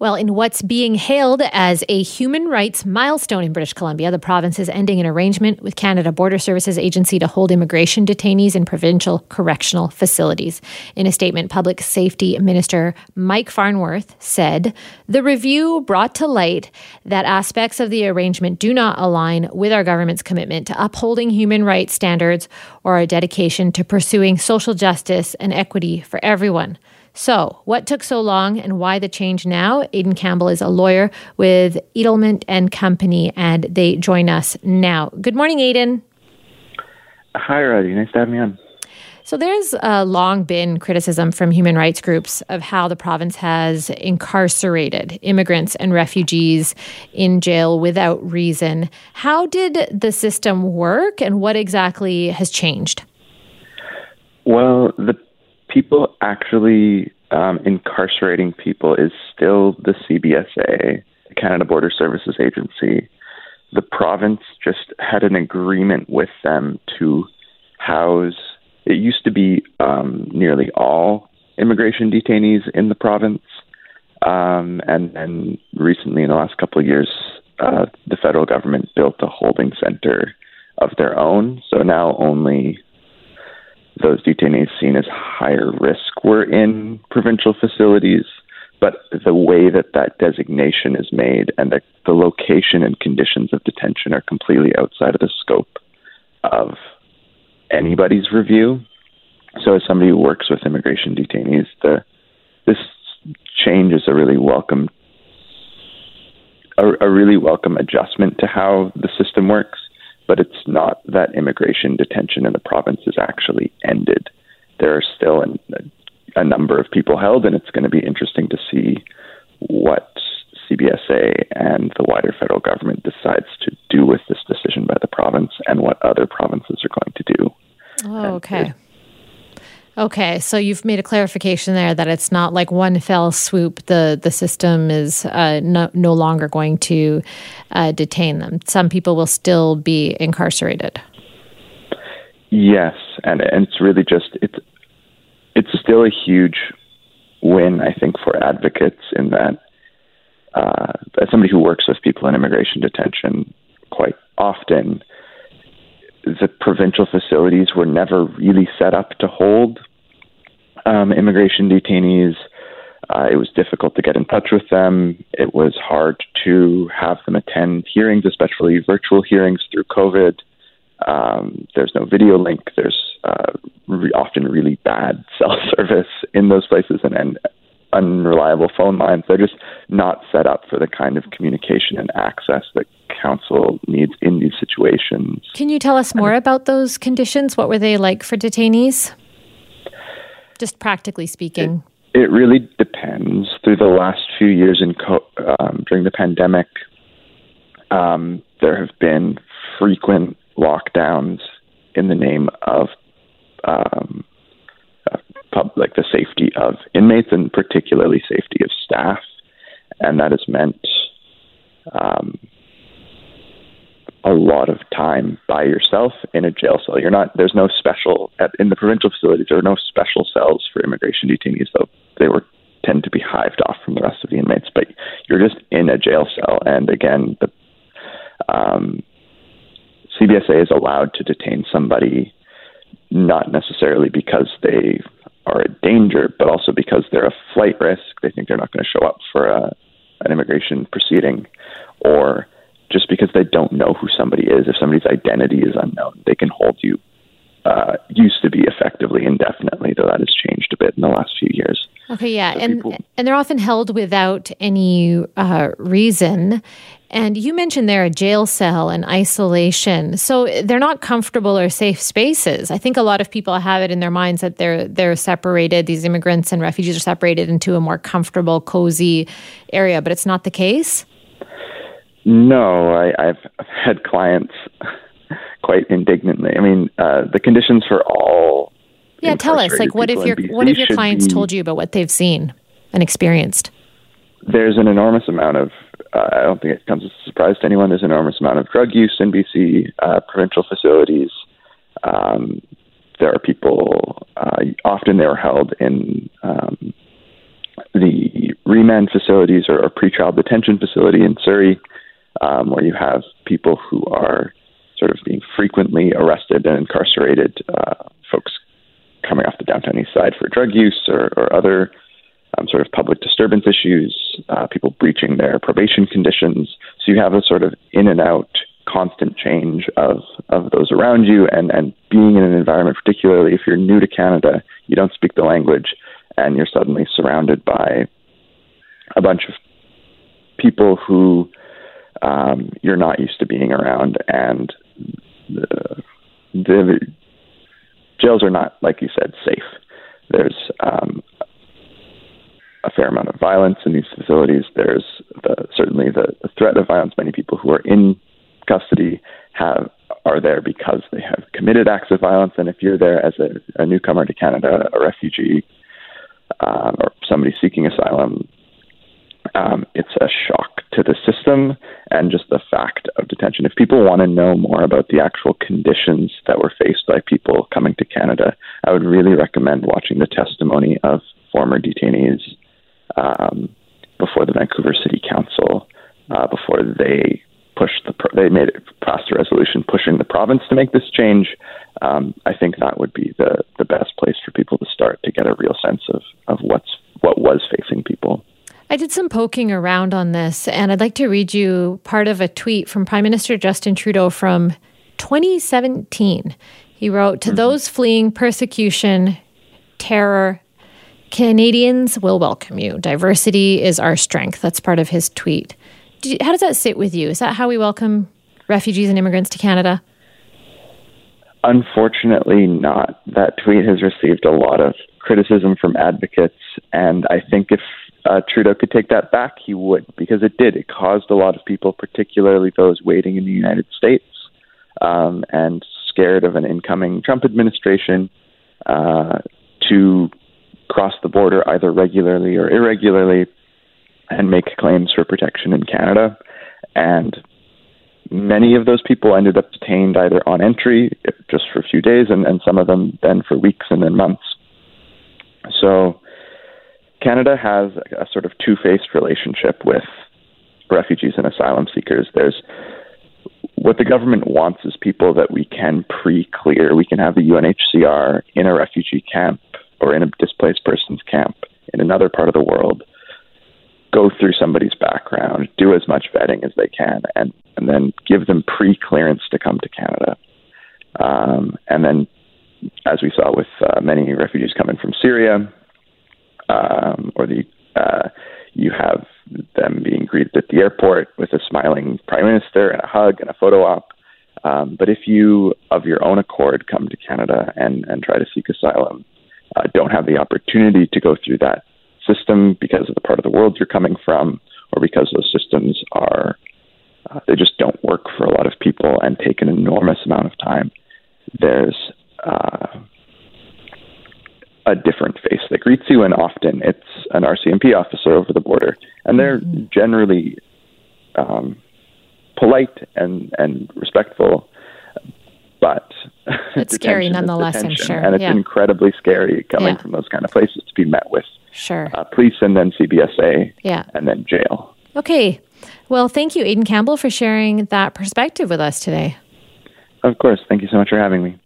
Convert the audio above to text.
Well, in what's being hailed as a human rights milestone in British Columbia, the province is ending an arrangement with Canada Border Services Agency to hold immigration detainees in provincial correctional facilities. In a statement, Public Safety Minister Mike Farnworth said the review brought to light that aspects of the arrangement do not align with our government's commitment to upholding human rights standards or our dedication to pursuing social justice and equity for everyone. So, what took so long and why the change now? Aidan Campbell is a lawyer with Edelmann and Company, and they join us now. Good morning, Aidan. Hi, Roddy. Nice to have me on. So, there's uh, long been criticism from human rights groups of how the province has incarcerated immigrants and refugees in jail without reason. How did the system work, and what exactly has changed? Well, the people actually um, incarcerating people is still the CBSA, the Canada Border Services Agency. The province just had an agreement with them to house. It used to be um, nearly all immigration detainees in the province, um, and then recently, in the last couple of years, uh, the federal government built a holding center of their own. So now only those detainees seen as higher risk were in provincial facilities. But the way that that designation is made and the, the location and conditions of detention are completely outside of the scope of anybody's review. So, as somebody who works with immigration detainees, the this change is a really welcome a, a really welcome adjustment to how the system works but it's not that immigration detention in the province is actually ended. There are still an, a, a number of people held, and it's going to be interesting to see what CBSA and the wider federal government decides to do with this decision by the province and what other provinces are going to do. Oh, okay. Okay, so you've made a clarification there that it's not like one fell swoop. The the system is uh, no, no longer going to uh, detain them. Some people will still be incarcerated. Yes, and, and it's really just it's it's still a huge win, I think, for advocates in that uh, as somebody who works with people in immigration detention quite often, the provincial facilities were never really set up to hold um, immigration detainees. Uh, it was difficult to get in touch with them. It was hard to have them attend hearings, especially virtual hearings through COVID. Um, there's no video link. There's uh, re- often really bad cell service in those places and, and unreliable phone lines. They're just not set up for the kind of communication and access that counsel needs in these situations. Can you tell us more about those conditions? What were they like for detainees? Just practically speaking. It, it really depends. Through the last few years in co- um, during the pandemic, um, there have been frequent lockdowns in the name of um, uh, pub, like the safety of inmates and particularly safety of staff, and that has meant um, a lot of time by yourself in a jail cell. You're not. There's no special at, in the provincial facilities. There are no special cells for immigration detainees, though they were tend to be hived off from the rest of the inmates. But you're just in a jail cell, and again, the um, CBSA is allowed to detain somebody not necessarily because they are a danger, but also because they're a flight risk. They think they're not going to show up for a, an immigration proceeding, or just because they don't know who somebody is. If somebody's identity is unknown, they can hold you. Uh, used to be effectively indefinitely, though that has changed a bit in the last few years. Okay, yeah, so and people, and they're often held without any uh, reason. And you mentioned they're a jail cell and isolation, so they're not comfortable or safe spaces. I think a lot of people have it in their minds that they're they're separated. These immigrants and refugees are separated into a more comfortable, cozy area, but it's not the case. No, I, I've had clients quite indignantly. I mean, uh, the conditions for all. Yeah, tell us. Like, what if your what if your clients be, told you about what they've seen and experienced? There's an enormous amount of. Uh, I don't think it comes as a surprise to anyone. There's an enormous amount of drug use in BC uh, provincial facilities. Um, there are people. Uh, often they are held in um, the remand facilities or, or pretrial detention facility in Surrey, um, where you have people who are sort of being frequently arrested and incarcerated, uh, folks coming off the downtown east side for drug use or, or other um, sort of public disturbance issues, uh, people breaching their probation conditions. So you have a sort of in and out constant change of, of those around you and, and being in an environment, particularly if you're new to Canada, you don't speak the language, and you're suddenly surrounded by a bunch of people who um, you're not used to being around, and the, the jails are not, like you said, safe. There's um, a fair amount of violence in these facilities. There's the, certainly the, the threat of violence. Many people who are in custody have are there because they have committed acts of violence. And if you're there as a, a newcomer to Canada, a refugee, um, or somebody seeking asylum, um, it's a shock to the system and just the fact of detention. If people want to know more about the actual conditions that were faced by people coming to Canada, I would really recommend watching the testimony of former detainees um, before the Vancouver City Council, uh, before they pushed the pro- they made it passed a resolution pushing the province to make this change. Um, I think that would be the the best place for people to start to get a real sense of of what's what was facing people. I did some poking around on this, and I'd like to read you part of a tweet from Prime Minister Justin Trudeau from 2017. He wrote, To mm-hmm. those fleeing persecution, terror, Canadians will welcome you. Diversity is our strength. That's part of his tweet. You, how does that sit with you? Is that how we welcome refugees and immigrants to Canada? Unfortunately, not. That tweet has received a lot of criticism from advocates, and I think if uh, Trudeau could take that back, he would, because it did. It caused a lot of people, particularly those waiting in the United States um, and scared of an incoming Trump administration, uh, to cross the border either regularly or irregularly and make claims for protection in Canada. And many of those people ended up detained either on entry, just for a few days, and, and some of them then for weeks and then months. So Canada has a sort of two faced relationship with refugees and asylum seekers. There's what the government wants is people that we can pre clear. We can have the UNHCR in a refugee camp or in a displaced persons camp in another part of the world go through somebody's background, do as much vetting as they can, and, and then give them pre clearance to come to Canada. Um, and then, as we saw with uh, many refugees coming from Syria, um, or the uh, you have them being greeted at the airport with a smiling prime minister and a hug and a photo op. Um, but if you, of your own accord, come to Canada and, and try to seek asylum, uh, don't have the opportunity to go through that system because of the part of the world you're coming from, or because those systems are uh, they just don't work for a lot of people and take an enormous amount of time. There's uh, a different face that greets you, and often it's an RCMP officer over the border, and they're mm-hmm. generally um, polite and and respectful, but it's scary nonetheless. I'm sure, and it's yeah. incredibly scary coming yeah. from those kind of places to be met with sure uh, police and then CBSA, yeah, and then jail. Okay, well, thank you, Aidan Campbell, for sharing that perspective with us today. Of course, thank you so much for having me.